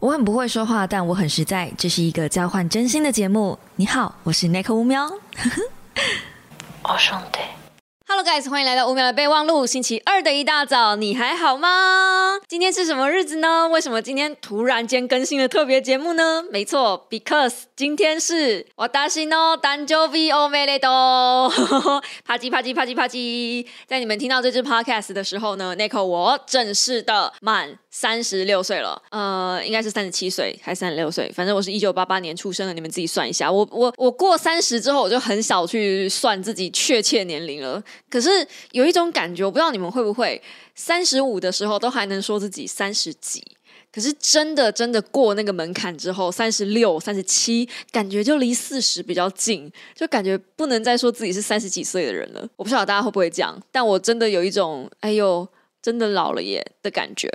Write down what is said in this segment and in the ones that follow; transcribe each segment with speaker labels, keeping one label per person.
Speaker 1: 我很不会说话，但我很实在。这是一个交换真心的节目。你好，我是 Nick 乌喵。
Speaker 2: 我兄弟。
Speaker 3: Hello guys，欢迎来到五秒的备忘录。星期二的一大早，你还好吗？今天是什么日子呢？为什么今天突然间更新了特别节目呢？没错，because 今天是我大西诺单周 V O 梅雷多，啪叽啪叽啪叽啪叽。在你们听到这支 podcast 的时候呢，Nico 我正式的满三十六岁了，呃，应该是三十七岁还是三十六岁？反正我是一九八八年出生的，你们自己算一下。我我我过三十之后，我就很少去算自己确切年龄了。可是有一种感觉，我不知道你们会不会，三十五的时候都还能说自己三十几，可是真的真的过那个门槛之后，三十六、三十七，感觉就离四十比较近，就感觉不能再说自己是三十几岁的人了。我不晓得大家会不会这样，但我真的有一种哎呦，真的老了耶的感觉。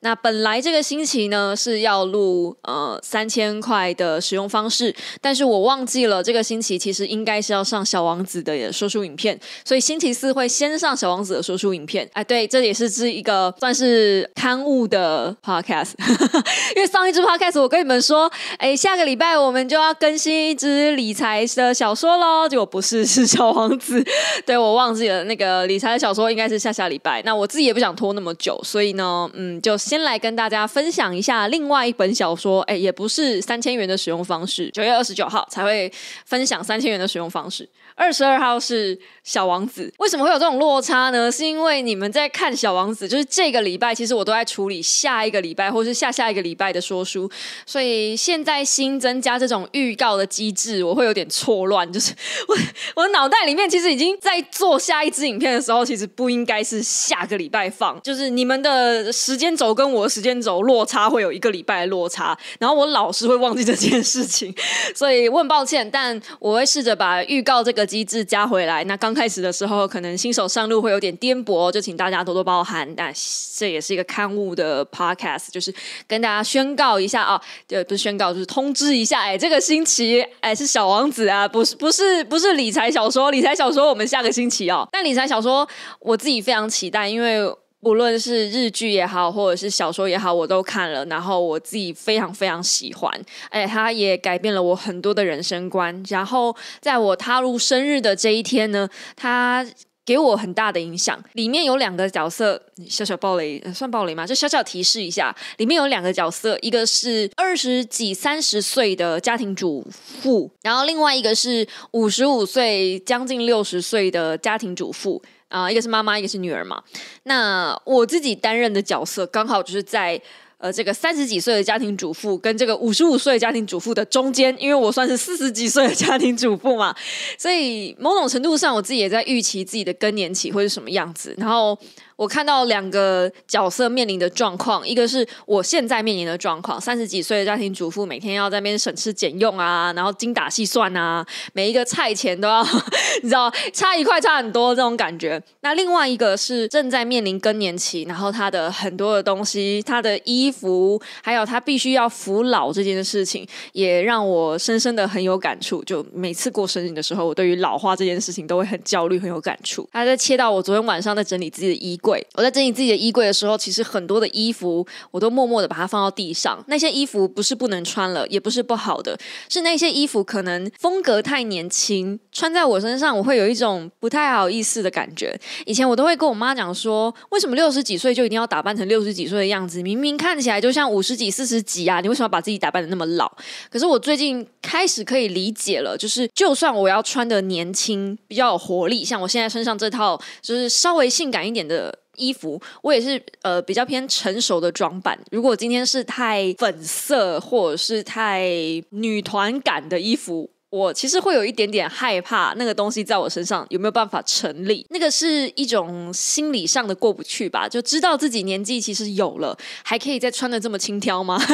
Speaker 3: 那本来这个星期呢是要录呃三千块的使用方式，但是我忘记了这个星期其实应该是要上小王子的说书影片，所以星期四会先上小王子的说书影片。哎，对，这也是是一个算是刊物的 podcast，因为上一支 podcast 我跟你们说，哎，下个礼拜我们就要更新一支理财的小说喽，结果不是是小王子，对我忘记了那个理财的小说应该是下下礼拜，那我自己也不想拖那么久，所以呢，嗯，就。先来跟大家分享一下另外一本小说，哎，也不是三千元的使用方式。九月二十九号才会分享三千元的使用方式，二十二号是小王子。为什么会有这种落差呢？是因为你们在看小王子，就是这个礼拜，其实我都在处理下一个礼拜或是下下一个礼拜的说书，所以现在新增加这种预告的机制，我会有点错乱。就是 我我脑袋里面其实已经在做下一支影片的时候，其实不应该是下个礼拜放，就是你们的时间轴。跟我的时间轴落差会有一个礼拜的落差，然后我老是会忘记这件事情，所以我很抱歉，但我会试着把预告这个机制加回来。那刚开始的时候，可能新手上路会有点颠簸，就请大家多多包涵。但这也是一个刊物的 podcast，就是跟大家宣告一下啊，对，不是宣告，就是通知一下。哎，这个星期哎是小王子啊，不是不是不是理财小说，理财小说我们下个星期哦。但理财小说我自己非常期待，因为。不论是日剧也好，或者是小说也好，我都看了，然后我自己非常非常喜欢。哎，它也改变了我很多的人生观。然后在我踏入生日的这一天呢，它给我很大的影响。里面有两个角色，小小暴雷算暴雷吗？就小小提示一下，里面有两个角色，一个是二十几、三十岁的家庭主妇，然后另外一个是五十五岁、将近六十岁的家庭主妇。啊，一个是妈妈，一个是女儿嘛。那我自己担任的角色，刚好就是在呃这个三十几岁的家庭主妇跟这个五十五岁的家庭主妇的中间，因为我算是四十几岁的家庭主妇嘛，所以某种程度上，我自己也在预期自己的更年期会是什么样子。然后我看到两个角色面临的状况，一个是我现在面临的状况，三十几岁的家庭主妇每天要在那边省吃俭用啊，然后精打细算啊，每一个菜钱都要，你知道差一块差很多这种感觉。那另外一个是正在面临更年期，然后他的很多的东西，他的衣服，还有他必须要服老这件事情，也让我深深的很有感触。就每次过生日的时候，我对于老化这件事情都会很焦虑，很有感触。他在切到我昨天晚上在整理自己的衣柜。我在整理自己的衣柜的时候，其实很多的衣服我都默默的把它放到地上。那些衣服不是不能穿了，也不是不好的，是那些衣服可能风格太年轻，穿在我身上我会有一种不太好意思的感觉。以前我都会跟我妈讲说，为什么六十几岁就一定要打扮成六十几岁的样子？明明看起来就像五十几、四十几啊，你为什么要把自己打扮的那么老？可是我最近开始可以理解了，就是就算我要穿的年轻、比较有活力，像我现在身上这套，就是稍微性感一点的。衣服我也是呃比较偏成熟的装扮。如果今天是太粉色或者是太女团感的衣服，我其实会有一点点害怕那个东西在我身上有没有办法成立。那个是一种心理上的过不去吧，就知道自己年纪其实有了，还可以再穿的这么轻佻吗？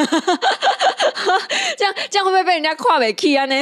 Speaker 3: 这样这样会不会被人家跨尾 key 啊？呢，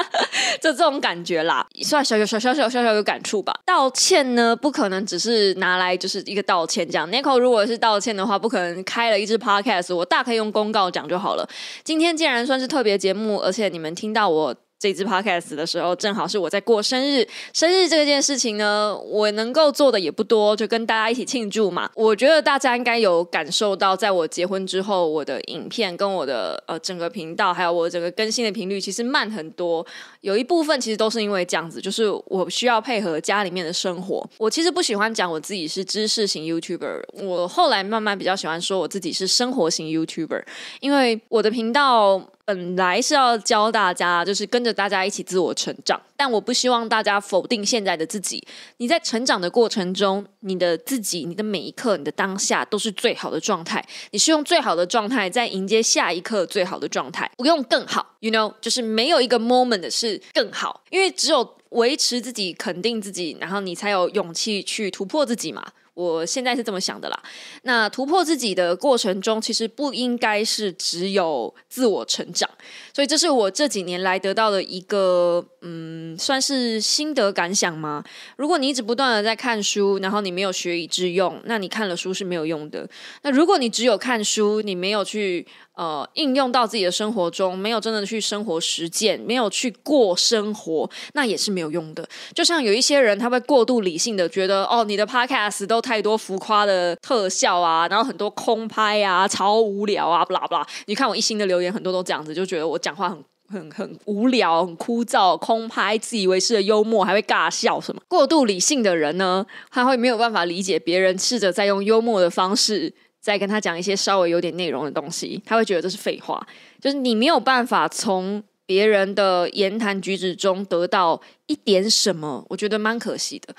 Speaker 3: 就这种感觉啦，算小小小小小小小有感触吧。道歉呢，不可能只是拿来就是一个道歉这样。Nico 如果是道歉的话，不可能开了一支 podcast，我大可以用公告讲就好了。今天既然算是特别节目，而且你们听到我这支 podcast 的时候，正好是我在过生日。生日这件事情呢，我能够做的也不多，就跟大家一起庆祝嘛。我觉得大家应该有感受到，在我结婚之后，我的影片跟我的呃整个频道，还有我整个更新的频率，其实慢很多。有一部分其实都是因为这样子，就是我需要配合家里面的生活。我其实不喜欢讲我自己是知识型 YouTuber，我后来慢慢比较喜欢说我自己是生活型 YouTuber，因为我的频道。本来是要教大家，就是跟着大家一起自我成长，但我不希望大家否定现在的自己。你在成长的过程中，你的自己、你的每一刻、你的当下都是最好的状态。你是用最好的状态在迎接下一刻最好的状态，不用更好。You know，就是没有一个 moment 是更好，因为只有维持自己、肯定自己，然后你才有勇气去突破自己嘛。我现在是这么想的啦。那突破自己的过程中，其实不应该是只有自我成长，所以这是我这几年来得到的一个，嗯，算是心得感想吗？如果你一直不断的在看书，然后你没有学以致用，那你看了书是没有用的。那如果你只有看书，你没有去。呃，应用到自己的生活中，没有真的去生活实践，没有去过生活，那也是没有用的。就像有一些人，他会过度理性的觉得，哦，你的 podcast 都太多浮夸的特效啊，然后很多空拍啊，超无聊啊，不啦不啦。你看我一星的留言，很多都这样子，就觉得我讲话很很很无聊，很枯燥，空拍，自以为是的幽默，还会尬笑什么。过度理性的人呢，他会没有办法理解别人试着在用幽默的方式。再跟他讲一些稍微有点内容的东西，他会觉得这是废话。就是你没有办法从别人的言谈举止中得到一点什么，我觉得蛮可惜的。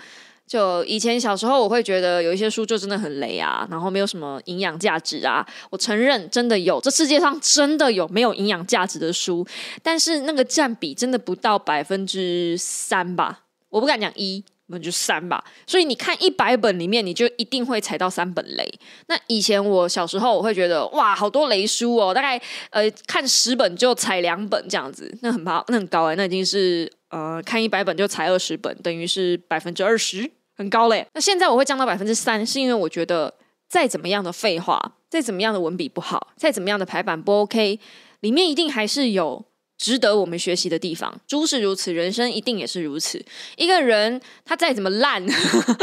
Speaker 3: 就以前小时候，我会觉得有一些书就真的很雷啊，然后没有什么营养价值啊。我承认真的有，这世界上真的有没有营养价值的书，但是那个占比真的不到百分之三吧，我不敢讲一。那就三吧，所以你看一百本里面，你就一定会踩到三本雷。那以前我小时候，我会觉得哇，好多雷书哦，大概呃看十本就踩两本这样子，那很怕，那很高哎，那已经是呃看一百本就踩二十本，等于是百分之二十，很高嘞。那现在我会降到百分之三，是因为我觉得再怎么样的废话，再怎么样的文笔不好，再怎么样的排版不 OK，里面一定还是有。值得我们学习的地方，猪是如此，人生一定也是如此。一个人他再怎么烂，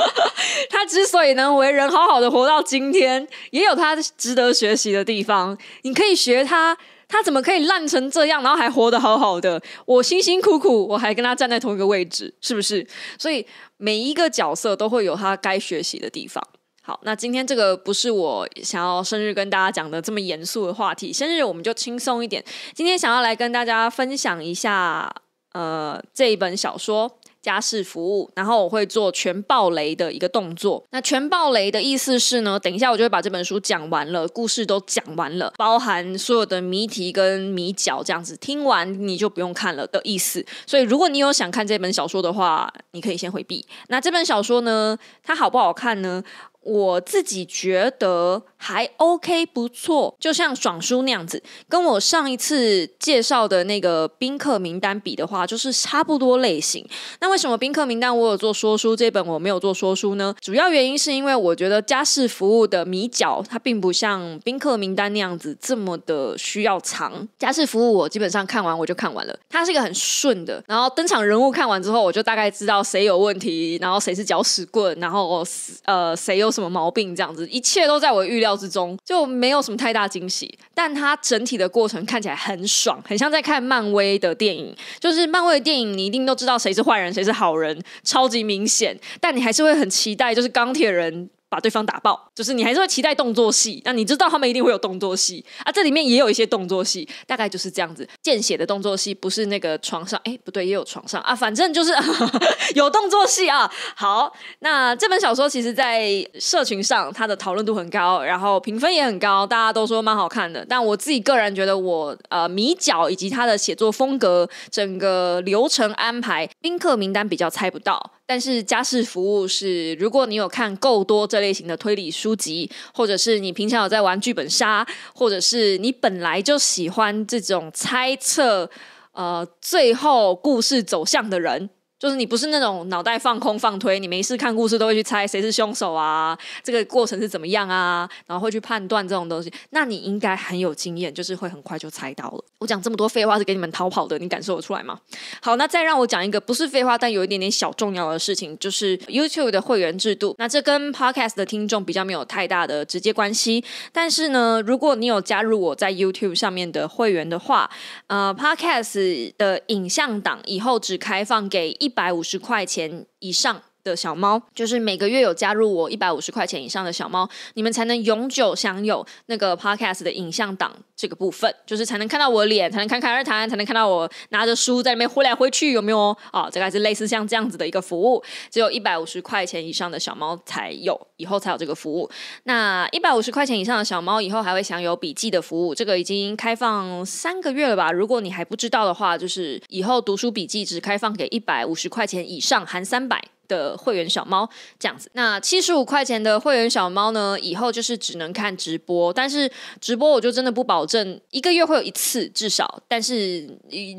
Speaker 3: 他之所以能为人好好的活到今天，也有他值得学习的地方。你可以学他，他怎么可以烂成这样，然后还活得好好的？我辛辛苦苦，我还跟他站在同一个位置，是不是？所以每一个角色都会有他该学习的地方。好，那今天这个不是我想要生日跟大家讲的这么严肃的话题，生日我们就轻松一点。今天想要来跟大家分享一下，呃，这一本小说《家事服务》，然后我会做全爆雷的一个动作。那全爆雷的意思是呢，等一下我就会把这本书讲完了，故事都讲完了，包含所有的谜题跟谜角这样子，听完你就不用看了的意思。所以如果你有想看这本小说的话，你可以先回避。那这本小说呢，它好不好看呢？我自己觉得还 OK，不错，就像爽书那样子，跟我上一次介绍的那个宾客名单比的话，就是差不多类型。那为什么宾客名单我有做说书，这本我没有做说书呢？主要原因是因为我觉得家事服务的米角，它并不像宾客名单那样子这么的需要藏。家事服务我基本上看完我就看完了，它是一个很顺的，然后登场人物看完之后，我就大概知道谁有问题，然后谁是搅屎棍，然后呃谁又。什么毛病？这样子，一切都在我预料之中，就没有什么太大惊喜。但它整体的过程看起来很爽，很像在看漫威的电影。就是漫威的电影，你一定都知道谁是坏人，谁是好人，超级明显。但你还是会很期待，就是钢铁人。把对方打爆，就是你还是会期待动作戏。那你知道他们一定会有动作戏啊，这里面也有一些动作戏，大概就是这样子。见血的动作戏不是那个床上，哎，不对，也有床上啊，反正就是 有动作戏啊。好，那这本小说其实，在社群上它的讨论度很高，然后评分也很高，大家都说蛮好看的。但我自己个人觉得，我呃米角以及他的写作风格，整个流程安排，宾客名单比较猜不到。但是家事服务是，如果你有看够多这类型的推理书籍，或者是你平常有在玩剧本杀，或者是你本来就喜欢这种猜测，呃，最后故事走向的人。就是你不是那种脑袋放空放推，你没事看故事都会去猜谁是凶手啊，这个过程是怎么样啊，然后会去判断这种东西，那你应该很有经验，就是会很快就猜到了。我讲这么多废话是给你们逃跑的，你感受得出来吗？好，那再让我讲一个不是废话，但有一点点小重要的事情，就是 YouTube 的会员制度。那这跟 Podcast 的听众比较没有太大的直接关系，但是呢，如果你有加入我在 YouTube 上面的会员的话，呃，Podcast 的影像档以后只开放给一百五十块钱以上。的小猫，就是每个月有加入我一百五十块钱以上的小猫，你们才能永久享有那个 podcast 的影像档这个部分，就是才能看到我脸，才能看凯尔谈，才能看到我拿着书在里面挥来挥去，有没有？哦，这个是类似像这样子的一个服务，只有一百五十块钱以上的小猫才有，以后才有这个服务。那一百五十块钱以上的小猫，以后还会享有笔记的服务，这个已经开放三个月了吧？如果你还不知道的话，就是以后读书笔记只开放给一百五十块钱以上，含三百。的会员小猫这样子，那七十五块钱的会员小猫呢？以后就是只能看直播，但是直播我就真的不保证一个月会有一次至少，但是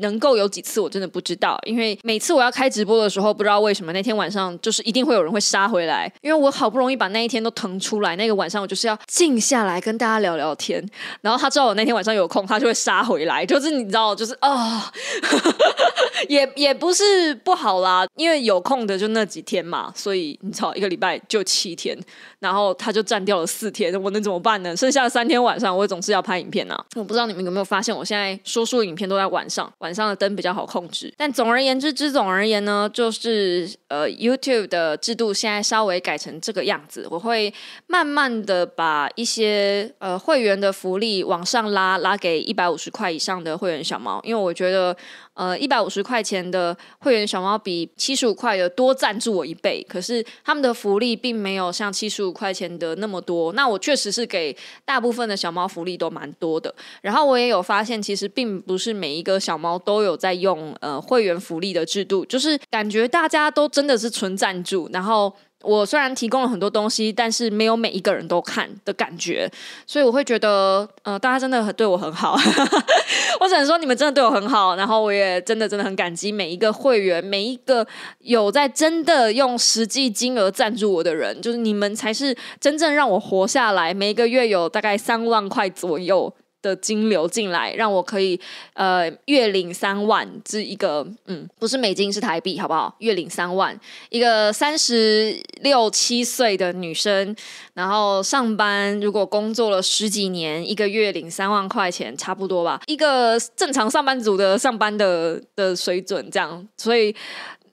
Speaker 3: 能够有几次我真的不知道，因为每次我要开直播的时候，不知道为什么那天晚上就是一定会有人会杀回来，因为我好不容易把那一天都腾出来，那个晚上我就是要静下来跟大家聊聊天，然后他知道我那天晚上有空，他就会杀回来，就是你知道，就是啊，也也不是不好啦，因为有空的就那几。几天嘛，所以你操，一个礼拜就七天，然后他就占掉了四天，我能怎么办呢？剩下的三天晚上，我总是要拍影片啊。我不知道你们有没有发现，我现在说书影片都在晚上，晚上的灯比较好控制。但总而言之，之总而言呢，就是呃，YouTube 的制度现在稍微改成这个样子，我会慢慢的把一些呃会员的福利往上拉，拉给一百五十块以上的会员小猫，因为我觉得。呃，一百五十块钱的会员小猫比七十五块的多赞助我一倍，可是他们的福利并没有像七十五块钱的那么多。那我确实是给大部分的小猫福利都蛮多的。然后我也有发现，其实并不是每一个小猫都有在用呃会员福利的制度，就是感觉大家都真的是纯赞助，然后。我虽然提供了很多东西，但是没有每一个人都看的感觉，所以我会觉得，呃，大家真的很对我很好。我只能说，你们真的对我很好，然后我也真的真的很感激每一个会员，每一个有在真的用实际金额赞助我的人，就是你们才是真正让我活下来。每一个月有大概三万块左右。的金流进来，让我可以呃月领三万，这一个嗯不是美金是台币，好不好？月领三万，一个三十六七岁的女生，然后上班如果工作了十几年，一个月领三万块钱，差不多吧？一个正常上班族的上班的的水准，这样，所以。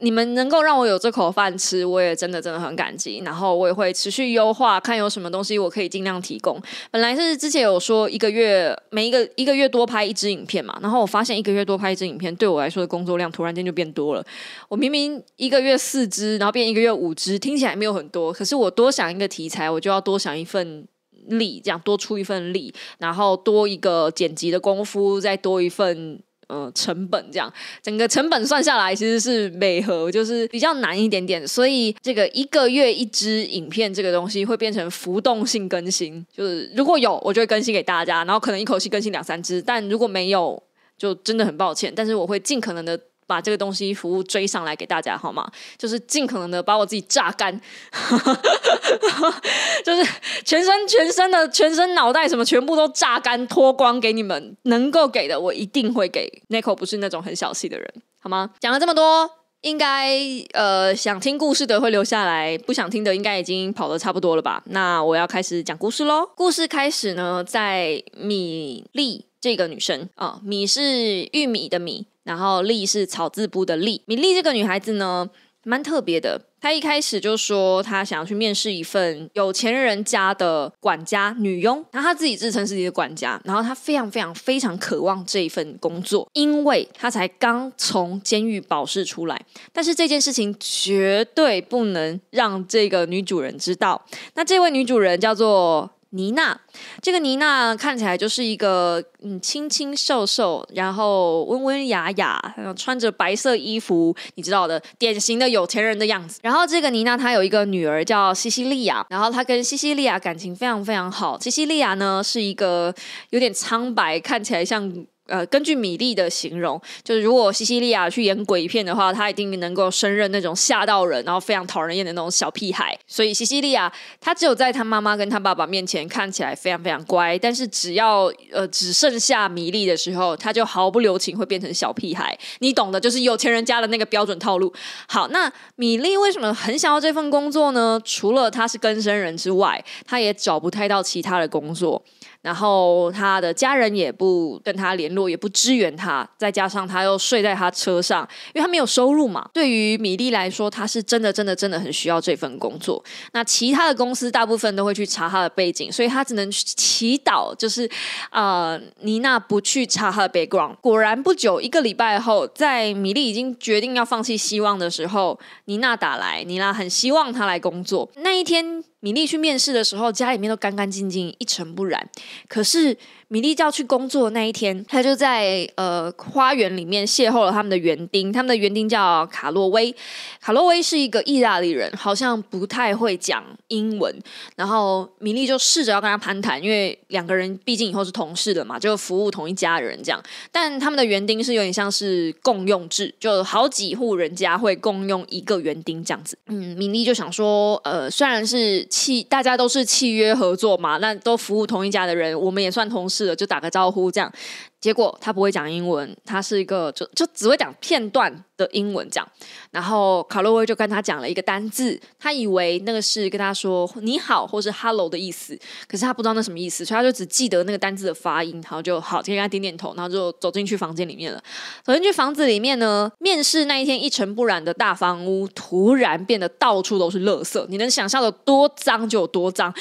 Speaker 3: 你们能够让我有这口饭吃，我也真的真的很感激。然后我也会持续优化，看有什么东西我可以尽量提供。本来是之前有说一个月每一个一个月多拍一支影片嘛，然后我发现一个月多拍一支影片对我来说的工作量突然间就变多了。我明明一个月四支，然后变一个月五支，听起来没有很多，可是我多想一个题材，我就要多想一份力，这样多出一份力，然后多一个剪辑的功夫，再多一份。呃，成本这样，整个成本算下来其实是每盒，就是比较难一点点。所以这个一个月一支影片这个东西会变成浮动性更新，就是如果有，我就会更新给大家，然后可能一口气更新两三支。但如果没有，就真的很抱歉。但是我会尽可能的。把这个东西服务追上来给大家好吗？就是尽可能的把我自己榨干，就是全身全身的全身脑袋什么全部都榨干脱光给你们，能够给的我一定会给。Nico 不是那种很小气的人，好吗？讲了这么多，应该呃想听故事的会留下来，不想听的应该已经跑的差不多了吧？那我要开始讲故事喽。故事开始呢，在米粒这个女生啊，米是玉米的米。然后丽是草字部的丽，米莉这个女孩子呢，蛮特别的。她一开始就说她想要去面试一份有钱人家的管家女佣，然后她自己自称自己的管家，然后她非常非常非常渴望这一份工作，因为她才刚从监狱保释出来。但是这件事情绝对不能让这个女主人知道。那这位女主人叫做。妮娜，这个妮娜看起来就是一个嗯清清瘦瘦，然后温温雅雅，穿着白色衣服，你知道的，典型的有钱人的样子。然后这个妮娜她有一个女儿叫西西利亚，然后她跟西西利亚感情非常非常好。西西利亚呢是一个有点苍白，看起来像呃，根据米莉的形容，就是如果西西利亚去演鬼片的话，她一定能够胜任那种吓到人，然后非常讨人厌的那种小屁孩。所以西西利亚她只有在她妈妈跟她爸爸面前看起来非常非常乖，但是只要呃只剩下米莉的时候，她就毫不留情会变成小屁孩。你懂的，就是有钱人家的那个标准套路。好，那米莉为什么很想要这份工作呢？除了她是更生人之外，她也找不太到其他的工作。然后他的家人也不跟他联络，也不支援他，再加上他又睡在他车上，因为他没有收入嘛。对于米莉来说，他是真的、真的、真的很需要这份工作。那其他的公司大部分都会去查他的背景，所以他只能祈祷，就是呃，妮娜不去查他的 background。果然不久，一个礼拜后，在米莉已经决定要放弃希望的时候，妮娜打来，妮娜很希望他来工作。那一天。米粒去面试的时候，家里面都干干净净，一尘不染。可是。米莉就要去工作的那一天，他就在呃花园里面邂逅了他们的园丁。他们的园丁叫卡洛威，卡洛威是一个意大利人，好像不太会讲英文。然后米莉就试着要跟他攀谈，因为两个人毕竟以后是同事的嘛，就服务同一家人这样。但他们的园丁是有点像是共用制，就好几户人家会共用一个园丁这样子。嗯，米莉就想说，呃，虽然是契，大家都是契约合作嘛，那都服务同一家的人，我们也算同事。就打个招呼，这样。结果他不会讲英文，他是一个就就只会讲片段的英文讲。然后卡洛威就跟他讲了一个单字，他以为那个是跟他说你好或是 hello 的意思，可是他不知道那什么意思，所以他就只记得那个单字的发音，然后就好，就跟他点点头，然后就走进去房间里面了。走进去房子里面呢，面试那一天一尘不染的大房屋，突然变得到处都是垃圾，你能想象的多脏就有多脏。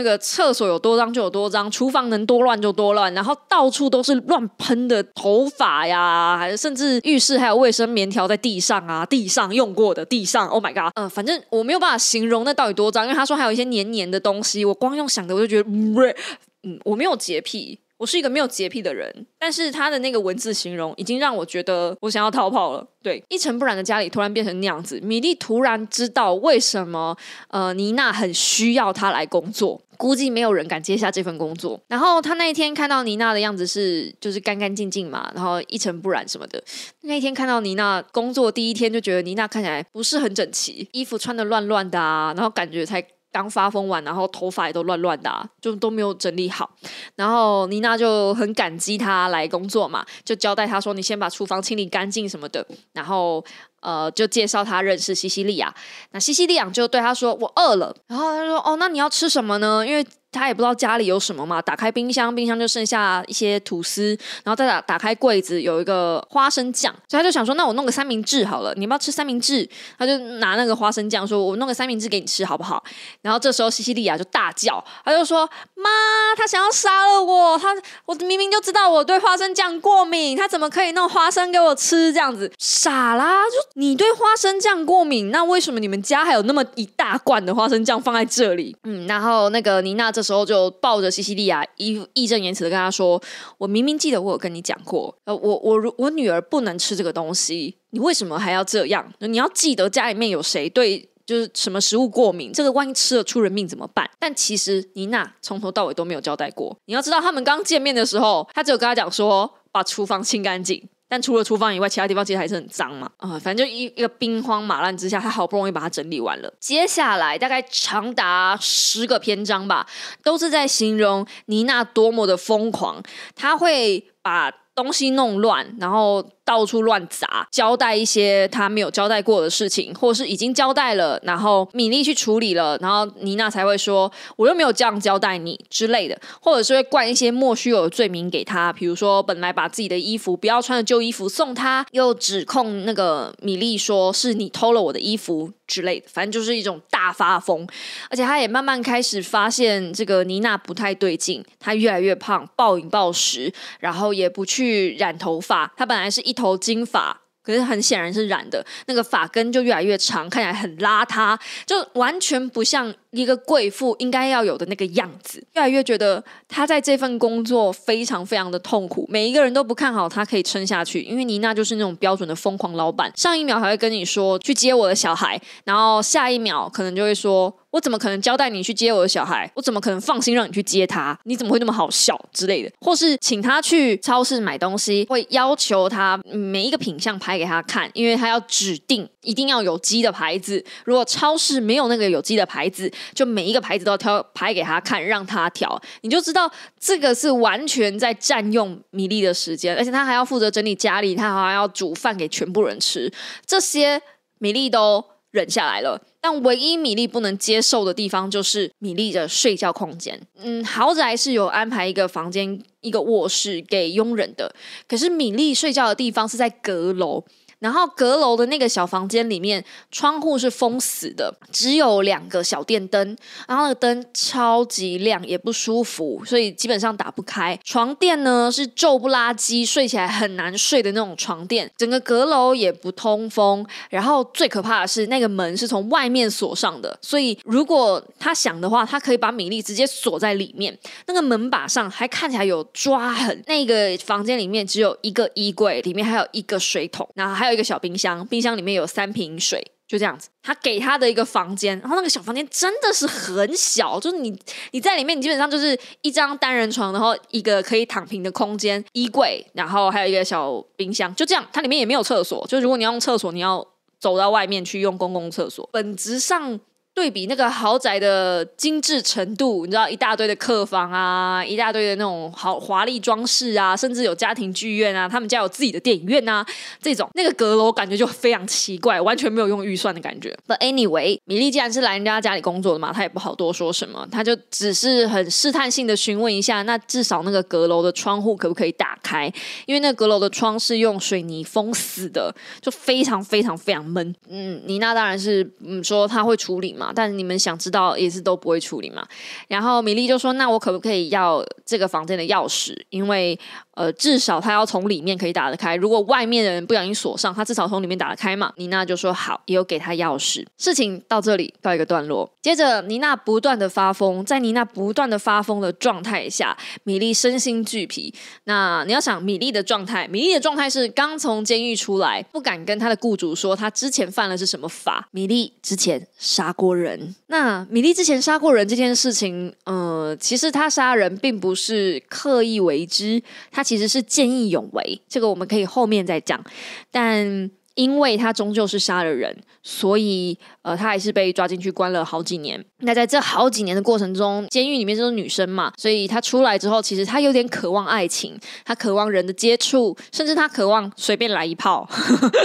Speaker 3: 那个厕所有多脏就有多脏，厨房能多乱就多乱，然后到处都是乱喷的头发呀，还甚至浴室还有卫生棉条在地上啊，地上用过的地上，Oh my god，嗯，反正我没有办法形容那到底多脏，因为他说还有一些黏黏的东西，我光用想的我就觉得，嗯，我没有洁癖。我是一个没有洁癖的人，但是他的那个文字形容已经让我觉得我想要逃跑了。对，一尘不染的家里突然变成那样子，米莉突然知道为什么呃妮娜很需要他来工作，估计没有人敢接下这份工作。然后他那一天看到妮娜的样子是就是干干净净嘛，然后一尘不染什么的。那一天看到妮娜工作第一天就觉得妮娜看起来不是很整齐，衣服穿的乱乱的啊，然后感觉才。刚发疯完，然后头发也都乱乱的，就都没有整理好。然后妮娜就很感激他来工作嘛，就交代他说：“你先把厨房清理干净什么的。”然后呃，就介绍他认识西西利亚。那西西利亚就对他说：“我饿了。”然后他说：“哦，那你要吃什么呢？”因为他也不知道家里有什么嘛，打开冰箱，冰箱就剩下一些吐司，然后再打打开柜子，有一个花生酱，所以他就想说，那我弄个三明治好了，你要不要吃三明治？他就拿那个花生酱说，我弄个三明治给你吃好不好？然后这时候西西利亚就大叫，他就说，妈，他想要杀了我，他我明明就知道我对花生酱过敏，他怎么可以弄花生给我吃？这样子傻啦，就你对花生酱过敏，那为什么你们家还有那么一大罐的花生酱放在这里？嗯，然后那个妮娜这时候就抱着西西利亚，义义正言辞的跟他说：“我明明记得我有跟你讲过，呃，我我我女儿不能吃这个东西，你为什么还要这样？你要记得家里面有谁对就是什么食物过敏，这个万一吃了出人命怎么办？但其实妮娜从头到尾都没有交代过。你要知道，他们刚见面的时候，他只有跟他讲说把厨房清干净。”但除了厨房以外，其他地方其实还是很脏嘛。啊，反正就一一个兵荒马乱之下，他好不容易把它整理完了。接下来大概长达十个篇章吧，都是在形容妮娜多么的疯狂。他会把东西弄乱，然后。到处乱砸，交代一些他没有交代过的事情，或者是已经交代了，然后米莉去处理了，然后妮娜才会说我又没有这样交代你之类的，或者是会灌一些莫须有的罪名给他，比如说本来把自己的衣服不要穿的旧衣服送他，又指控那个米莉说是你偷了我的衣服之类的，反正就是一种大发疯，而且他也慢慢开始发现这个妮娜不太对劲，她越来越胖，暴饮暴食，然后也不去染头发，她本来是一。头金发，可是很显然是染的，那个发根就越来越长，看起来很邋遢，就完全不像一个贵妇应该要有的那个样子，越来越觉得她在这份工作非常非常的痛苦，每一个人都不看好她可以撑下去，因为妮娜就是那种标准的疯狂老板，上一秒还会跟你说去接我的小孩，然后下一秒可能就会说。我怎么可能交代你去接我的小孩？我怎么可能放心让你去接他？你怎么会那么好笑之类的？或是请他去超市买东西，会要求他每一个品相拍给他看，因为他要指定一定要有机的牌子。如果超市没有那个有机的牌子，就每一个牌子都要挑拍给他看，让他挑。你就知道这个是完全在占用米粒的时间，而且他还要负责整理家里，他还要煮饭给全部人吃。这些米粒都忍下来了。但唯一米粒不能接受的地方就是米粒的睡觉空间。嗯，豪宅是有安排一个房间、一个卧室给佣人的，可是米粒睡觉的地方是在阁楼。然后阁楼的那个小房间里面，窗户是封死的，只有两个小电灯，然后那个灯超级亮，也不舒服，所以基本上打不开。床垫呢是皱不拉几，睡起来很难睡的那种床垫。整个阁楼也不通风，然后最可怕的是那个门是从外面锁上的，所以如果他想的话，他可以把米粒直接锁在里面。那个门把上还看起来有抓痕。那个房间里面只有一个衣柜，里面还有一个水桶，然后还有。一个小冰箱，冰箱里面有三瓶水，就这样子。他给他的一个房间，然后那个小房间真的是很小，就是你你在里面，你基本上就是一张单人床，然后一个可以躺平的空间，衣柜，然后还有一个小冰箱，就这样。它里面也没有厕所，就如果你要用厕所，你要走到外面去用公共厕所。本质上。对比那个豪宅的精致程度，你知道一大堆的客房啊，一大堆的那种好华丽装饰啊，甚至有家庭剧院啊，他们家有自己的电影院啊，这种那个阁楼感觉就非常奇怪，完全没有用预算的感觉。But anyway，米莉既然是来人家家里工作的嘛，她也不好多说什么，她就只是很试探性的询问一下，那至少那个阁楼的窗户可不可以打开？因为那阁楼的窗是用水泥封死的，就非常非常非常闷。嗯，妮娜当然是嗯说她会处理嘛。嘛，但你们想知道也是都不会处理嘛。然后米莉就说：“那我可不可以要这个房间的钥匙？因为……”呃，至少他要从里面可以打得开。如果外面的人不小心锁上，他至少从里面打得开嘛。妮娜就说好，也有给他钥匙。事情到这里告一个段落。接着，妮娜不断的发疯，在妮娜不断的发疯的状态下，米莉身心俱疲。那你要想米莉的状态，米莉的状态是刚从监狱出来，不敢跟他的雇主说他之前犯了是什么法。米莉之前杀过人。那米莉之前杀过人这件事情，呃，其实他杀人并不是刻意为之，他。其实是见义勇为，这个我们可以后面再讲。但因为他终究是杀了人，所以呃，他还是被抓进去关了好几年。那在这好几年的过程中，监狱里面都是女生嘛，所以他出来之后，其实他有点渴望爱情，他渴望人的接触，甚至他渴望随便来一炮。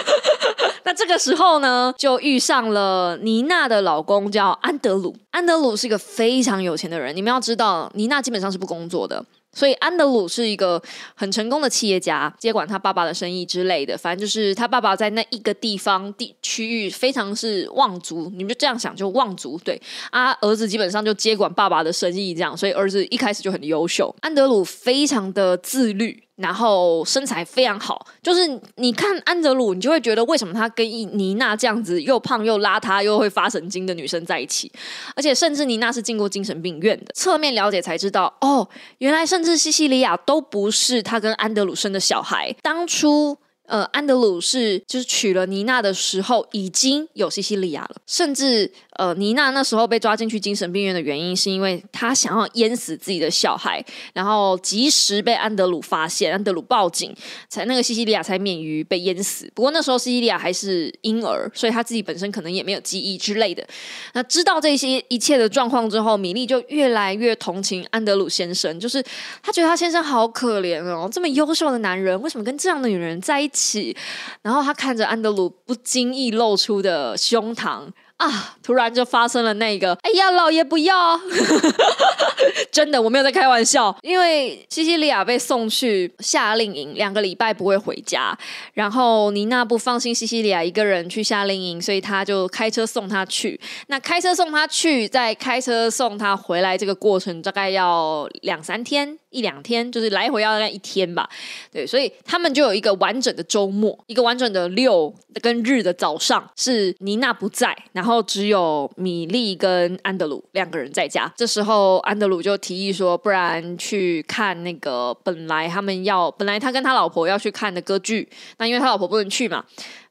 Speaker 3: 那这个时候呢，就遇上了妮娜的老公，叫安德鲁。安德鲁是一个非常有钱的人，你们要知道，妮娜基本上是不工作的。所以安德鲁是一个很成功的企业家，接管他爸爸的生意之类的。反正就是他爸爸在那一个地方地区域非常是望族，你们就这样想，就望族对啊。儿子基本上就接管爸爸的生意，这样，所以儿子一开始就很优秀。安德鲁非常的自律。然后身材非常好，就是你看安德鲁，你就会觉得为什么他跟妮娜这样子又胖又邋遢又会发神经的女生在一起，而且甚至妮娜是进过精神病院的。侧面了解才知道，哦，原来甚至西西里亚都不是他跟安德鲁生的小孩，当初。呃，安德鲁是就是娶了妮娜的时候已经有西西里亚了，甚至呃，妮娜那时候被抓进去精神病院的原因是因为她想要淹死自己的小孩，然后及时被安德鲁发现，安德鲁报警，才那个西西里亚才免于被淹死。不过那时候西西里亚还是婴儿，所以他自己本身可能也没有记忆之类的。那知道这些一切的状况之后，米莉就越来越同情安德鲁先生，就是他觉得他先生好可怜哦，这么优秀的男人，为什么跟这样的女人在一？起，然后他看着安德鲁不经意露出的胸膛啊，突然就发生了那个，哎呀，老爷不要，真的我没有在开玩笑，因为西西里亚被送去夏令营，两个礼拜不会回家，然后妮娜不放心西西里亚一个人去夏令营，所以他就开车送他去。那开车送他去，再开车送他回来，这个过程大概要两三天。一两天，就是来回要那一天吧。对，所以他们就有一个完整的周末，一个完整的六跟日的早上是妮娜不在，然后只有米莉跟安德鲁两个人在家。这时候安德鲁就提议说，不然去看那个本来他们要本来他跟他老婆要去看的歌剧，那因为他老婆不能去嘛。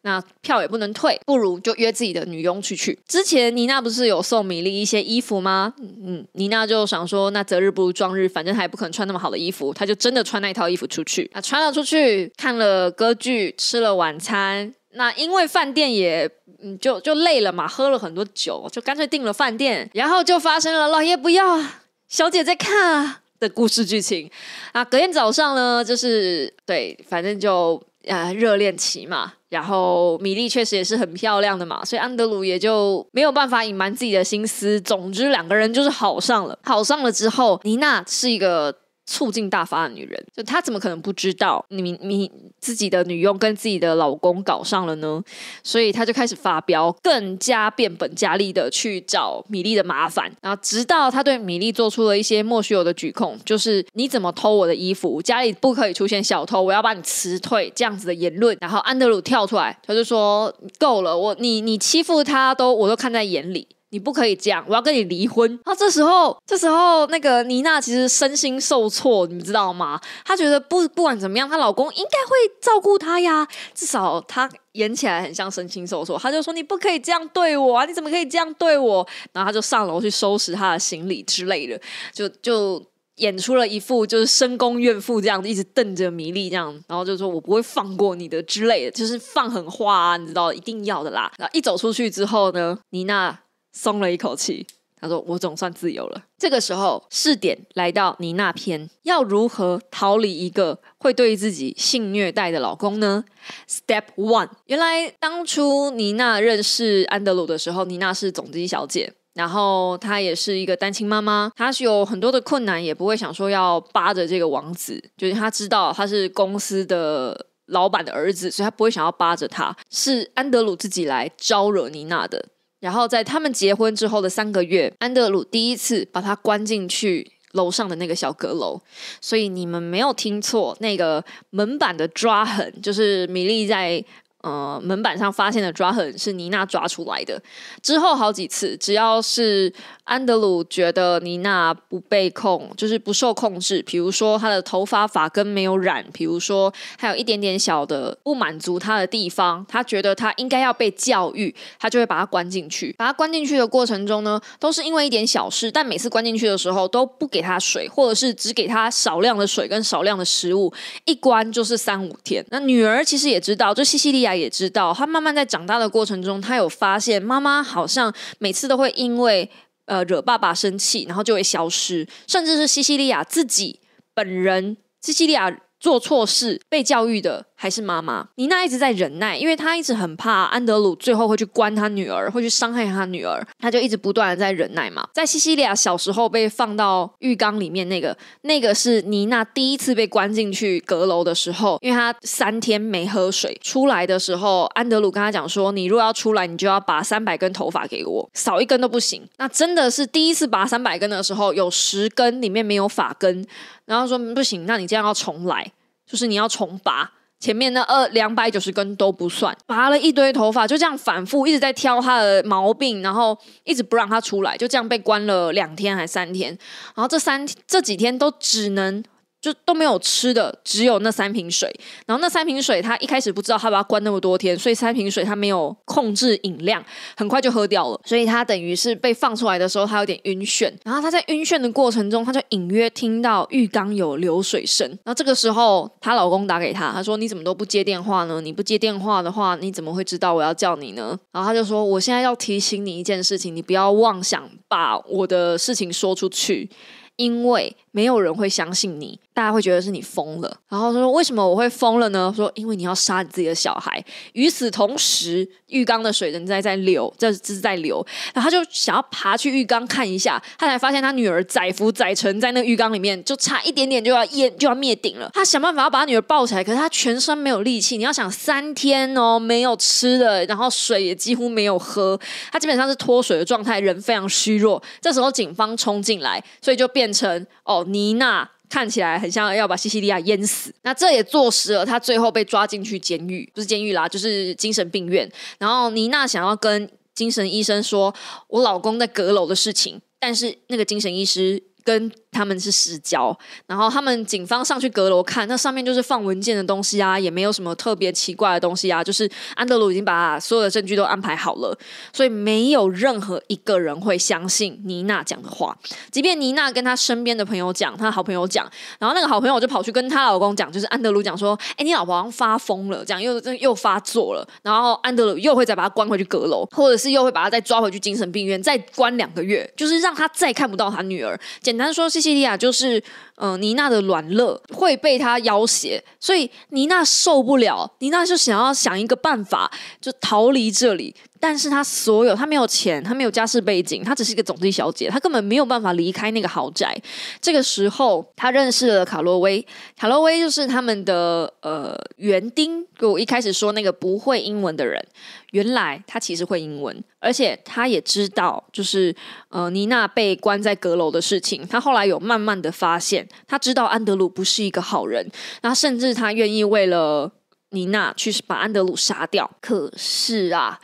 Speaker 3: 那票也不能退，不如就约自己的女佣去去。之前妮娜不是有送米莉一些衣服吗？嗯，妮娜就想说，那择日不如撞日，反正还不可能穿那么好的衣服，她就真的穿那套衣服出去。啊，穿了出去，看了歌剧，吃了晚餐。那因为饭店也嗯就就累了嘛，喝了很多酒，就干脆订了饭店。然后就发生了老爷不要，小姐在看啊的故事剧情。啊，隔天早上呢，就是对，反正就啊热恋期嘛。然后米莉确实也是很漂亮的嘛，所以安德鲁也就没有办法隐瞒自己的心思。总之，两个人就是好上了。好上了之后，妮娜是一个。促进大发的女人，就她怎么可能不知道你你自己的女佣跟自己的老公搞上了呢？所以她就开始发飙，更加变本加厉的去找米莉的麻烦。然后直到她对米莉做出了一些莫须有的举控，就是你怎么偷我的衣服，家里不可以出现小偷，我要把你辞退这样子的言论。然后安德鲁跳出来，他就说够了，我你你欺负他都我都看在眼里。你不可以这样，我要跟你离婚。啊，这时候，这时候那个妮娜其实身心受挫，你知道吗？她觉得不不管怎么样，她老公应该会照顾她呀。至少她演起来很像身心受挫。她就说：“你不可以这样对我啊！你怎么可以这样对我？”然后她就上楼去收拾她的行李之类的，就就演出了一副就是深宫怨妇这样子，一直瞪着米粒这样，然后就说我不会放过你的之类的，就是放狠话啊，你知道一定要的啦。然后一走出去之后呢，妮娜。松了一口气，他说：“我总算自由了。”这个时候，试点来到妮娜篇，要如何逃离一个会对自己性虐待的老公呢？Step one，原来当初妮娜认识安德鲁的时候，妮娜是总机小姐，然后她也是一个单亲妈妈，她是有很多的困难，也不会想说要扒着这个王子，就是她知道他是公司的老板的儿子，所以她不会想要扒着他。是安德鲁自己来招惹妮娜的。然后在他们结婚之后的三个月，安德鲁第一次把他关进去楼上的那个小阁楼，所以你们没有听错，那个门板的抓痕就是米莉在。呃，门板上发现的抓痕是妮娜抓出来的。之后好几次，只要是安德鲁觉得妮娜不被控，就是不受控制，比如说她的头发发根没有染，比如说还有一点点小的不满足她的地方，他觉得她应该要被教育，他就会把她关进去。把她关进去的过程中呢，都是因为一点小事，但每次关进去的时候都不给她水，或者是只给她少量的水跟少量的食物，一关就是三五天。那女儿其实也知道，就西西利亚。也知道，他慢慢在长大的过程中，他有发现妈妈好像每次都会因为呃惹爸爸生气，然后就会消失，甚至是西西利亚自己本人，西西利亚做错事被教育的。还是妈妈，妮娜一直在忍耐，因为她一直很怕安德鲁最后会去关她女儿，会去伤害她女儿，她就一直不断的在忍耐嘛。在西西利亚小时候被放到浴缸里面，那个那个是妮娜第一次被关进去阁楼的时候，因为她三天没喝水，出来的时候，安德鲁跟她讲说：“你如果要出来，你就要拔三百根头发给我，少一根都不行。”那真的是第一次拔三百根的时候，有十根里面没有发根，然后说不行，那你这样要重来，就是你要重拔。前面那二两百九十根都不算，拔了一堆头发，就这样反复一直在挑他的毛病，然后一直不让他出来，就这样被关了两天还三天，然后这三这几天都只能。就都没有吃的，只有那三瓶水。然后那三瓶水，他一开始不知道他把它关那么多天，所以三瓶水他没有控制饮量，很快就喝掉了。所以他等于是被放出来的时候，他有点晕眩。然后他在晕眩的过程中，他就隐约听到浴缸有流水声。然后这个时候，她老公打给他，他说：“你怎么都不接电话呢？你不接电话的话，你怎么会知道我要叫你呢？”然后他就说：“我现在要提醒你一件事情，你不要妄想把我的事情说出去，因为没有人会相信你。”大家会觉得是你疯了，然后说为什么我会疯了呢？说因为你要杀你自己的小孩。与此同时，浴缸的水仍在在流，这这是在流。然后他就想要爬去浴缸看一下，他才发现他女儿载浮载沉在那个浴缸里面，就差一点点就要淹就要灭顶了。他想办法要把女儿抱起来，可是他全身没有力气。你要想三天哦，没有吃的，然后水也几乎没有喝，他基本上是脱水的状态，人非常虚弱。这时候警方冲进来，所以就变成哦，妮娜。看起来很像要把西西利亚淹死。那这也坐实了他最后被抓进去监狱，不是监狱啦，就是精神病院。然后妮娜想要跟精神医生说我老公在阁楼的事情，但是那个精神医师跟。他们是私交，然后他们警方上去阁楼看，那上面就是放文件的东西啊，也没有什么特别奇怪的东西啊，就是安德鲁已经把所有的证据都安排好了，所以没有任何一个人会相信妮娜讲的话，即便妮娜跟她身边的朋友讲，她好朋友讲，然后那个好朋友就跑去跟她老公讲，就是安德鲁讲说，哎，你老婆好像发疯了，这样又又发作了，然后安德鲁又会再把她关回去阁楼，或者是又会把她再抓回去精神病院，再关两个月，就是让她再看不到她女儿。简单说是。西利亚就是，嗯，妮娜的软肋会被他要挟，所以妮娜受不了，妮娜就想要想一个办法，就逃离这里。但是她所有，她没有钱，她没有家世背景，她只是一个总机小姐，她根本没有办法离开那个豪宅。这个时候，她认识了卡洛威，卡洛威就是他们的呃园丁。我一开始说那个不会英文的人，原来他其实会英文，而且他也知道，就是呃妮娜被关在阁楼的事情。他后来有慢慢的发现，他知道安德鲁不是一个好人，那甚至他愿意为了。妮娜去把安德鲁杀掉，可是啊，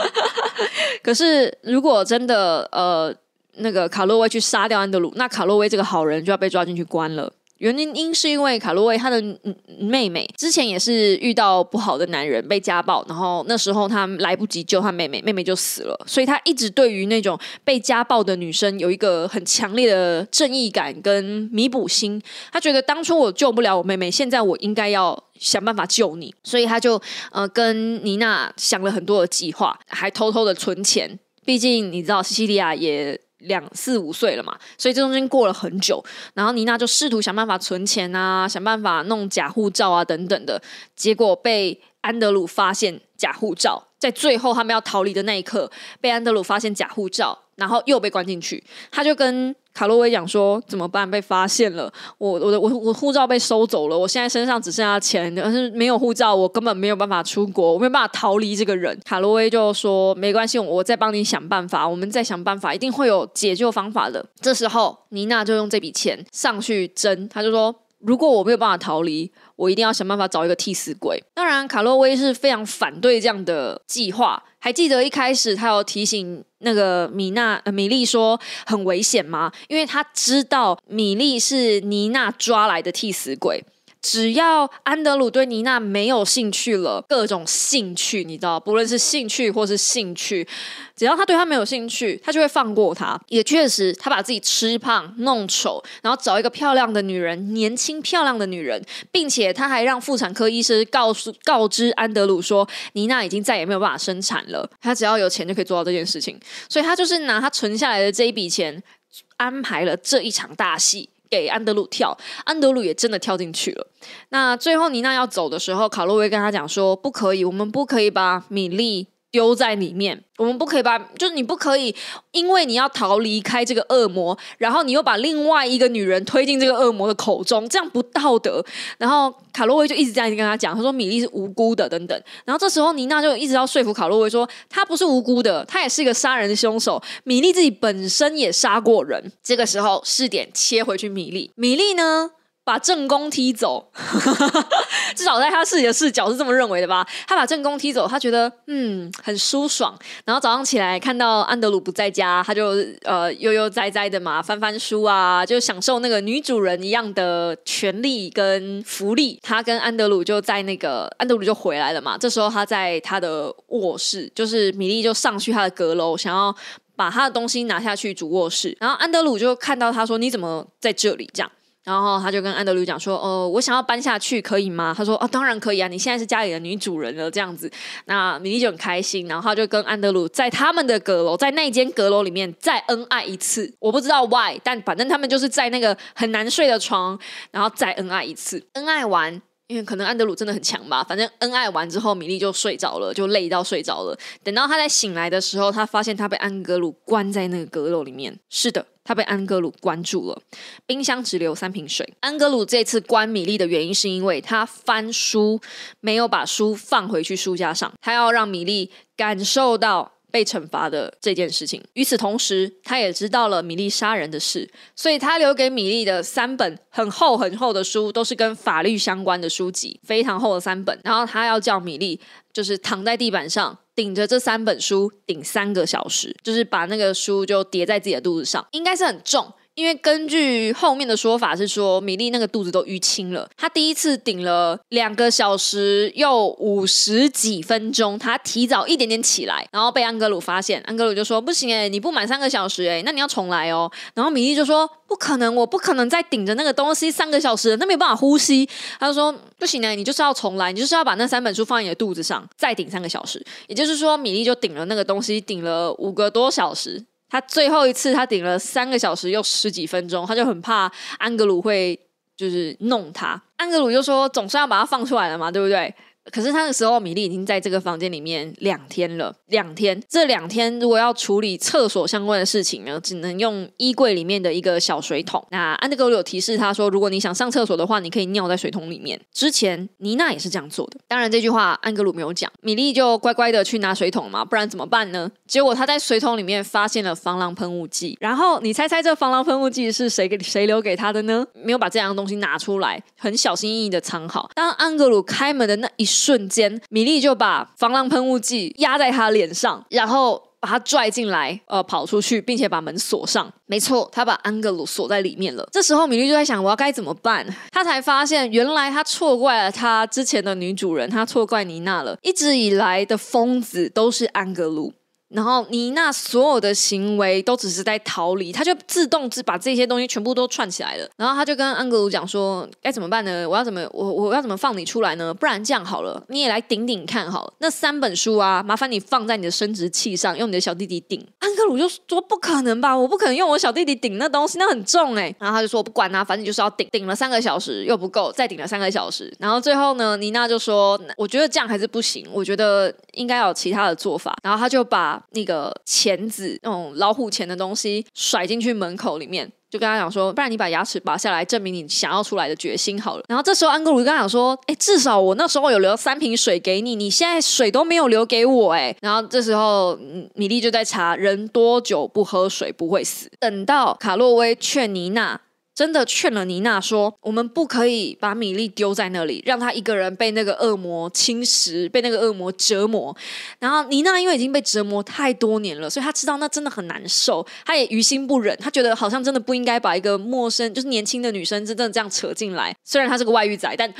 Speaker 3: 可是如果真的呃，那个卡洛威去杀掉安德鲁，那卡洛威这个好人就要被抓进去关了。原因因是因为卡洛威他的妹妹之前也是遇到不好的男人被家暴，然后那时候他来不及救他妹妹，妹妹就死了，所以他一直对于那种被家暴的女生有一个很强烈的正义感跟弥补心。他觉得当初我救不了我妹妹，现在我应该要想办法救你，所以他就呃跟妮娜想了很多的计划，还偷偷的存钱。毕竟你知道，西西利亚也。两四五岁了嘛，所以这中间过了很久，然后妮娜就试图想办法存钱啊，想办法弄假护照啊等等的，结果被安德鲁发现假护照，在最后他们要逃离的那一刻，被安德鲁发现假护照，然后又被关进去，他就跟。卡洛威讲说怎么办？被发现了，我我的我我护照被收走了，我现在身上只剩下钱，但是没有护照，我根本没有办法出国，我没有办法逃离这个人。卡洛威就说没关系，我再帮你想办法，我们再想办法，一定会有解救方法的。这时候妮娜就用这笔钱上去争，他就说如果我没有办法逃离，我一定要想办法找一个替死鬼。当然，卡洛威是非常反对这样的计划。还记得一开始他有提醒那个米娜、米莉说很危险吗？因为他知道米莉是妮娜抓来的替死鬼。只要安德鲁对妮娜没有兴趣了，各种兴趣你知道，不论是兴趣或是兴趣，只要他对他没有兴趣，他就会放过他。也确实，他把自己吃胖、弄丑，然后找一个漂亮的女人，年轻漂亮的女人，并且他还让妇产科医生告诉告知安德鲁说，妮娜已经再也没有办法生产了。他只要有钱就可以做到这件事情，所以他就是拿他存下来的这一笔钱，安排了这一场大戏。给安德鲁跳，安德鲁也真的跳进去了。那最后妮娜要走的时候，卡洛威跟他讲说：“不可以，我们不可以把米粒。”丢在里面，我们不可以把，就是你不可以，因为你要逃离开这个恶魔，然后你又把另外一个女人推进这个恶魔的口中，这样不道德。然后卡洛威就一直这样跟他讲，他说米莉是无辜的，等等。然后这时候妮娜就一直要说服卡洛威说，他不是无辜的，他也是一个杀人的凶手。米莉自己本身也杀过人。这个时候试点切回去，米莉，米莉呢？把正宫踢走，至少在他自己的视角是这么认为的吧。他把正宫踢走，他觉得嗯很舒爽。然后早上起来看到安德鲁不在家，他就呃悠悠哉哉的嘛翻翻书啊，就享受那个女主人一样的权利跟福利。他跟安德鲁就在那个安德鲁就回来了嘛。这时候他在他的卧室，就是米莉就上去他的阁楼，想要把他的东西拿下去主卧室。然后安德鲁就看到他说：“你怎么在这里？”这样。然后他就跟安德鲁讲说：“哦，我想要搬下去，可以吗？”他说：“啊，当然可以啊，你现在是家里的女主人了。”这样子，那米莉就很开心。然后他就跟安德鲁在他们的阁楼，在那间阁楼里面再恩爱一次。我不知道 why，但反正他们就是在那个很难睡的床，然后再恩爱一次。恩爱完。因为可能安德鲁真的很强吧，反正恩爱完之后，米莉就睡着了，就累到睡着了。等到他在醒来的时候，他发现他被安格鲁关在那个阁楼里面。是的，他被安格鲁关住了，冰箱只留三瓶水。安格鲁这次关米莉的原因，是因为他翻书没有把书放回去书架上，他要让米莉感受到。被惩罚的这件事情。与此同时，他也知道了米莉杀人的事，所以他留给米莉的三本很厚很厚的书，都是跟法律相关的书籍，非常厚的三本。然后他要叫米莉，就是躺在地板上，顶着这三本书顶三个小时，就是把那个书就叠在自己的肚子上，应该是很重。因为根据后面的说法是说，米莉那个肚子都淤青了。她第一次顶了两个小时又五十几分钟，她提早一点点起来，然后被安格鲁发现。安格鲁就说：“不行哎，你不满三个小时哎，那你要重来哦。”然后米莉就说：“不可能，我不可能再顶着那个东西三个小时，那没有办法呼吸。”他就说：“不行哎，你就是要重来，你就是要把那三本书放在你的肚子上，再顶三个小时。”也就是说，米莉就顶了那个东西，顶了五个多小时。他最后一次，他顶了三个小时又十几分钟，他就很怕安格鲁会就是弄他。安格鲁就说：“总算要把他放出来了嘛，对不对？”可是那个时候，米莉已经在这个房间里面两天了。两天，这两天如果要处理厕所相关的事情呢，只能用衣柜里面的一个小水桶。那安德格鲁有提示他说，如果你想上厕所的话，你可以尿在水桶里面。之前妮娜也是这样做的。当然，这句话安格鲁没有讲。米莉就乖乖的去拿水桶嘛，不然怎么办呢？结果他在水桶里面发现了防狼喷雾剂。然后你猜猜，这防狼喷雾剂是谁给谁留给他的呢？没有把这样东西拿出来，很小心翼翼的藏好。当安格鲁开门的那一瞬间，米莉就把防狼喷雾剂压在他脸上，然后把他拽进来，呃，跑出去，并且把门锁上。没错，他把安格鲁锁在里面了。这时候，米莉就在想，我要该怎么办？他才发现，原来他错怪了他之前的女主人，他错怪妮娜了。一直以来的疯子都是安格鲁。然后妮娜所有的行为都只是在逃离，他就自动只把这些东西全部都串起来了。然后他就跟安格鲁讲说：“该怎么办呢？我要怎么我我要怎么放你出来呢？不然这样好了，你也来顶顶看好了。那三本书啊，麻烦你放在你的生殖器上，用你的小弟弟顶。”安格鲁就说：“不可能吧，我不可能用我小弟弟顶那东西，那很重哎。”然后他就说：“我不管啊，反正就是要顶。”顶了三个小时又不够，再顶了三个小时。然后最后呢，妮娜就说：“我觉得这样还是不行，我觉得应该有其他的做法。”然后他就把那个钳子，那种老虎钳的东西甩进去门口里面，就跟他讲说，不然你把牙齿拔下来，证明你想要出来的决心好了。然后这时候安格鲁就跟他讲说，哎，至少我那时候有留三瓶水给你，你现在水都没有留给我，哎。然后这时候米莉就在查，人多久不喝水不会死。等到卡洛威劝妮娜。真的劝了妮娜说：“我们不可以把米莉丢在那里，让她一个人被那个恶魔侵蚀，被那个恶魔折磨。”然后妮娜因为已经被折磨太多年了，所以她知道那真的很难受，她也于心不忍。她觉得好像真的不应该把一个陌生，就是年轻的女生真正这样扯进来。虽然她是个外遇仔，但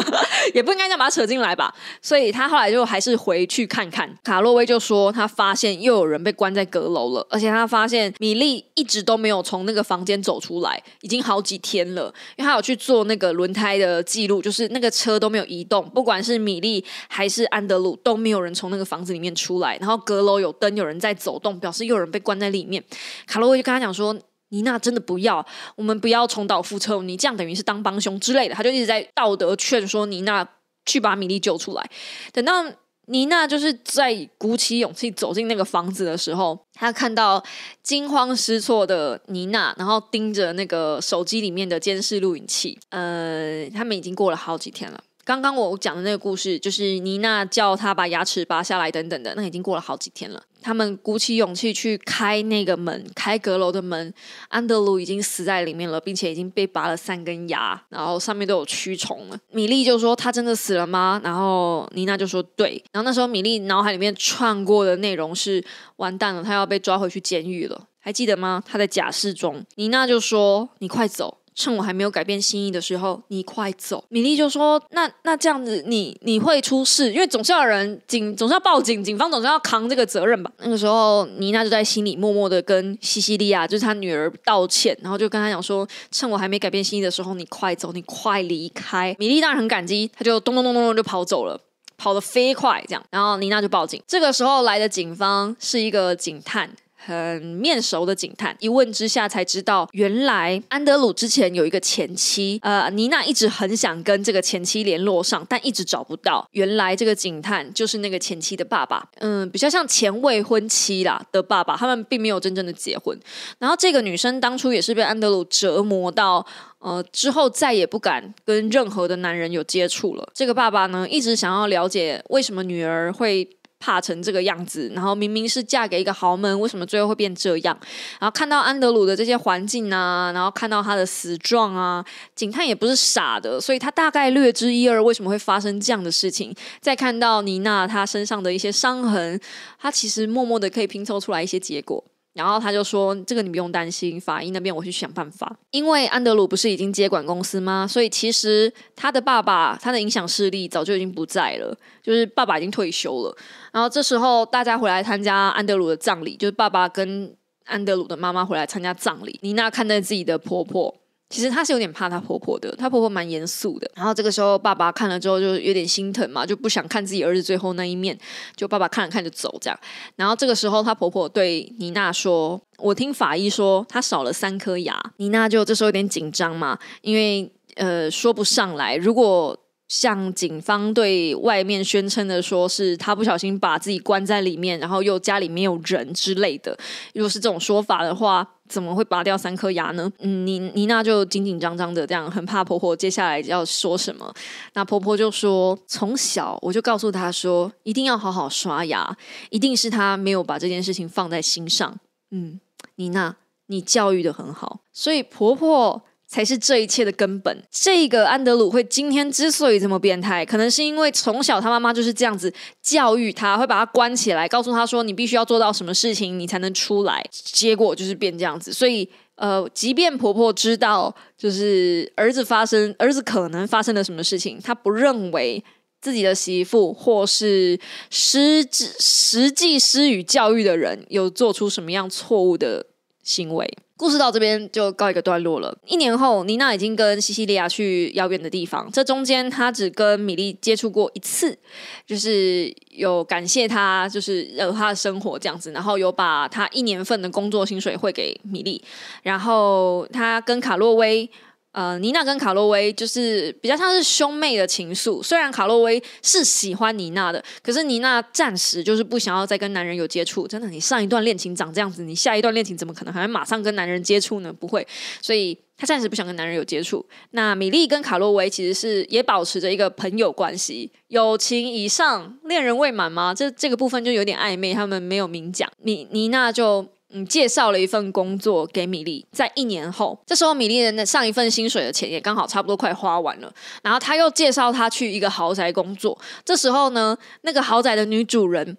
Speaker 3: 也不应该这样把她扯进来吧。所以她后来就还是回去看看。卡洛威就说他发现又有人被关在阁楼了，而且他发现米莉一直都没有从那个房间走出来，已经。好几天了，因为他有去做那个轮胎的记录，就是那个车都没有移动，不管是米莉还是安德鲁，都没有人从那个房子里面出来。然后阁楼有灯，有人在走动，表示又有人被关在里面。卡洛威就跟他讲说：“妮娜，真的不要，我们不要重蹈覆辙，你这样等于是当帮凶之类的。”他就一直在道德劝说妮娜去把米莉救出来。等到。妮娜就是在鼓起勇气走进那个房子的时候，她看到惊慌失措的妮娜，然后盯着那个手机里面的监视录影器。呃，他们已经过了好几天了。刚刚我讲的那个故事，就是妮娜叫他把牙齿拔下来等等的，那已经过了好几天了。他们鼓起勇气去开那个门，开阁楼的门。安德鲁已经死在里面了，并且已经被拔了三根牙，然后上面都有蛆虫了。米莉就说：“他真的死了吗？”然后妮娜就说：“对。”然后那时候米莉脑海里面串过的内容是：“完蛋了，他要被抓回去监狱了。”还记得吗？他在假释中。妮娜就说：“你快走。”趁我还没有改变心意的时候，你快走。米莉就说：“那那这样子，你你会出事，因为总是要人警，总是要报警，警方总是要扛这个责任吧。”那个时候，妮娜就在心里默默的跟西西利亚，就是她女儿道歉，然后就跟她讲说：“趁我还没改变心意的时候，你快走，你快离开。”米莉当然很感激，她就咚咚咚咚咚就跑走了，跑得飞快，这样。然后妮娜就报警。这个时候来的警方是一个警探。很面熟的警探，一问之下才知道，原来安德鲁之前有一个前妻，呃，妮娜一直很想跟这个前妻联络上，但一直找不到。原来这个警探就是那个前妻的爸爸，嗯，比较像前未婚妻啦的爸爸，他们并没有真正的结婚。然后这个女生当初也是被安德鲁折磨到，呃，之后再也不敢跟任何的男人有接触了。这个爸爸呢，一直想要了解为什么女儿会。怕成这个样子？然后明明是嫁给一个豪门，为什么最后会变这样？然后看到安德鲁的这些环境啊，然后看到他的死状啊，警探也不是傻的，所以他大概略知一二，为什么会发生这样的事情。再看到妮娜她身上的一些伤痕，他其实默默的可以拼凑出来一些结果。然后他就说：“这个你不用担心，法医那边我去想办法。因为安德鲁不是已经接管公司吗？所以其实他的爸爸他的影响势力早就已经不在了，就是爸爸已经退休了。然后这时候大家回来参加安德鲁的葬礼，就是爸爸跟安德鲁的妈妈回来参加葬礼。妮娜看待自己的婆婆。”其实她是有点怕她婆婆的，她婆婆蛮严肃的。然后这个时候爸爸看了之后就有点心疼嘛，就不想看自己儿子最后那一面，就爸爸看了看就走这样。然后这个时候她婆婆对妮娜说：“我听法医说她少了三颗牙。”妮娜就这时候有点紧张嘛，因为呃说不上来。如果像警方对外面宣称的说是他不小心把自己关在里面，然后又家里没有人之类的，如果是这种说法的话。怎么会拔掉三颗牙呢？嗯，妮妮娜就紧紧张张的这样，很怕婆婆接下来要说什么。那婆婆就说：“从小我就告诉她说，一定要好好刷牙，一定是她没有把这件事情放在心上。”嗯，妮娜，你教育的很好，所以婆婆。才是这一切的根本。这个安德鲁会今天之所以这么变态，可能是因为从小他妈妈就是这样子教育他，会把他关起来，告诉他说你必须要做到什么事情，你才能出来。结果就是变这样子。所以，呃，即便婆婆知道就是儿子发生，儿子可能发生了什么事情，她不认为自己的媳妇或是实质实际施予教育的人有做出什么样错误的行为。故事到这边就告一个段落了。一年后，妮娜已经跟西西利亚去遥远的地方。这中间，她只跟米莉接触过一次，就是有感谢她，就是有她的生活这样子。然后有把她一年份的工作薪水汇给米莉。然后她跟卡洛威。呃，妮娜跟卡洛威就是比较像是兄妹的情愫。虽然卡洛威是喜欢妮娜的，可是妮娜暂时就是不想要再跟男人有接触。真的，你上一段恋情长这样子，你下一段恋情怎么可能还会马上跟男人接触呢？不会，所以她暂时不想跟男人有接触。那米莉跟卡洛威其实是也保持着一个朋友关系，友情以上，恋人未满吗？这这个部分就有点暧昧，他们没有明讲。妮妮娜就。嗯，介绍了一份工作给米莉，在一年后，这时候米莉的那上一份薪水的钱也刚好差不多快花完了，然后他又介绍他去一个豪宅工作。这时候呢，那个豪宅的女主人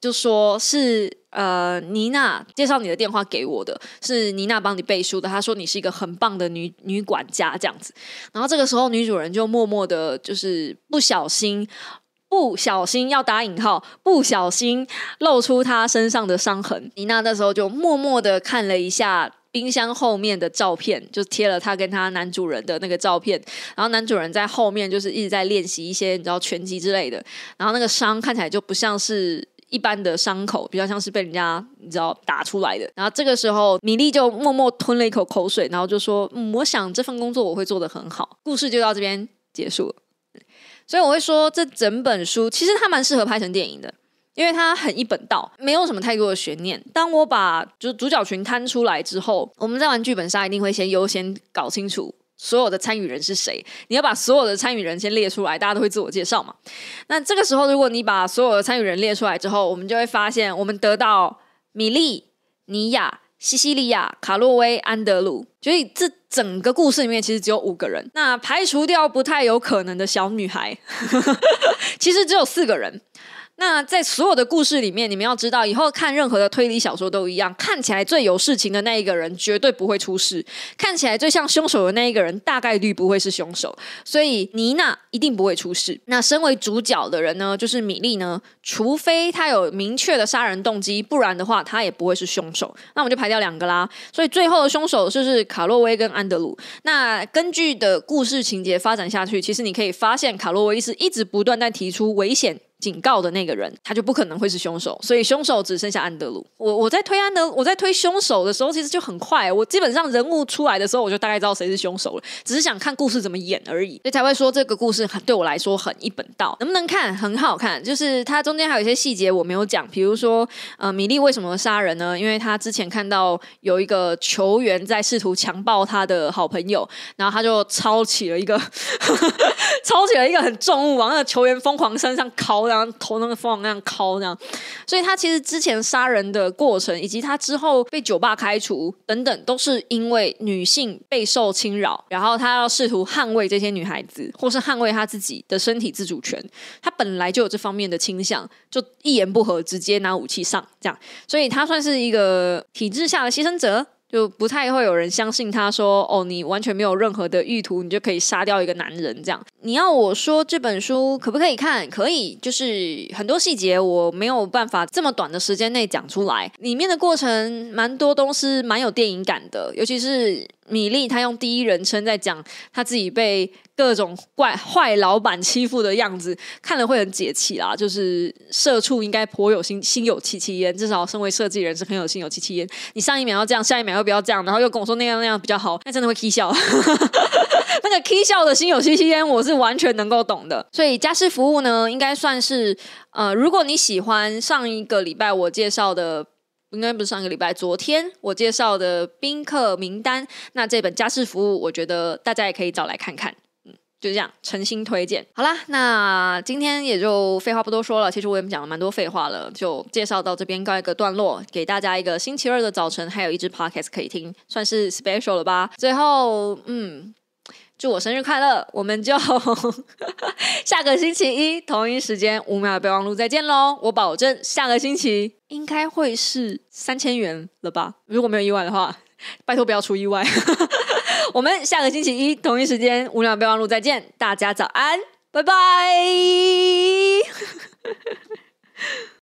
Speaker 3: 就说是呃，妮娜介绍你的电话给我的，是妮娜帮你背书的。她说你是一个很棒的女女管家这样子。然后这个时候，女主人就默默的，就是不小心。不小心要打引号，不小心露出他身上的伤痕。妮娜那时候就默默的看了一下冰箱后面的照片，就贴了他跟他男主人的那个照片。然后男主人在后面就是一直在练习一些你知道拳击之类的。然后那个伤看起来就不像是一般的伤口，比较像是被人家你知道打出来的。然后这个时候米莉就默默吞了一口口水，然后就说：“嗯，我想这份工作我会做得很好。”故事就到这边结束了。所以我会说，这整本书其实它蛮适合拍成电影的，因为它很一本道，没有什么太多的悬念。当我把就主角群摊出来之后，我们在玩剧本杀一定会先优先搞清楚所有的参与人是谁。你要把所有的参与人先列出来，大家都会自我介绍嘛。那这个时候，如果你把所有的参与人列出来之后，我们就会发现，我们得到米莉、尼亚。西西里亚、卡洛威、安德鲁，所以这整个故事里面其实只有五个人。那排除掉不太有可能的小女孩，其实只有四个人。那在所有的故事里面，你们要知道，以后看任何的推理小说都一样，看起来最有事情的那一个人绝对不会出事，看起来最像凶手的那一个人大概率不会是凶手，所以妮娜一定不会出事。那身为主角的人呢，就是米莉呢，除非他有明确的杀人动机，不然的话他也不会是凶手。那我们就排掉两个啦，所以最后的凶手就是卡洛威跟安德鲁。那根据的故事情节发展下去，其实你可以发现卡洛威是一直不断在提出危险。警告的那个人，他就不可能会是凶手，所以凶手只剩下安德鲁。我我在推安德，我在推凶手的时候，其实就很快。我基本上人物出来的时候，我就大概知道谁是凶手了，只是想看故事怎么演而已，所以才会说这个故事很对我来说很一本道。能不能看很好看，就是它中间还有一些细节我没有讲，比如说呃，米莉为什么杀人呢？因为他之前看到有一个球员在试图强暴他的好朋友，然后他就抄起了一个 抄起了一个很重物，往那个球员疯狂身上敲的。然后头那个缝那样敲这样。所以他其实之前杀人的过程，以及他之后被酒吧开除等等，都是因为女性备受侵扰，然后他要试图捍卫这些女孩子，或是捍卫他自己的身体自主权。他本来就有这方面的倾向，就一言不合直接拿武器上这样，所以他算是一个体制下的牺牲者。就不太会有人相信他说哦，你完全没有任何的意图，你就可以杀掉一个男人这样。你要我说这本书可不可以看？可以，就是很多细节我没有办法这么短的时间内讲出来，里面的过程蛮多都是蛮有电影感的，尤其是米粒她用第一人称在讲她自己被。各种怪坏老板欺负的样子，看了会很解气啦。就是社畜应该颇有心心有戚戚焉，至少身为设计人是很有心有戚戚焉。你上一秒要这样，下一秒又不要这样，然后又跟我说那样那样比较好，那真的会 k 笑。那个 k 笑的心有戚戚焉，我是完全能够懂的。所以家事服务呢，应该算是呃，如果你喜欢上一个礼拜我介绍的，应该不是上个礼拜，昨天我介绍的宾客名单，那这本家事服务，我觉得大家也可以找来看看。嗯就这样，诚心推荐。好啦，那今天也就废话不多说了。其实我也讲了蛮多废话了，就介绍到这边告一个段落，给大家一个星期二的早晨，还有一支 podcast 可以听，算是 special 了吧。最后，嗯，祝我生日快乐！我们就 下个星期一同一时间五秒备忘录再见喽！我保证下个星期应该会是三千元了吧？如果没有意外的话，拜托不要出意外。我们下个星期一同一时间五秒备忘录再见，大家早安，拜拜。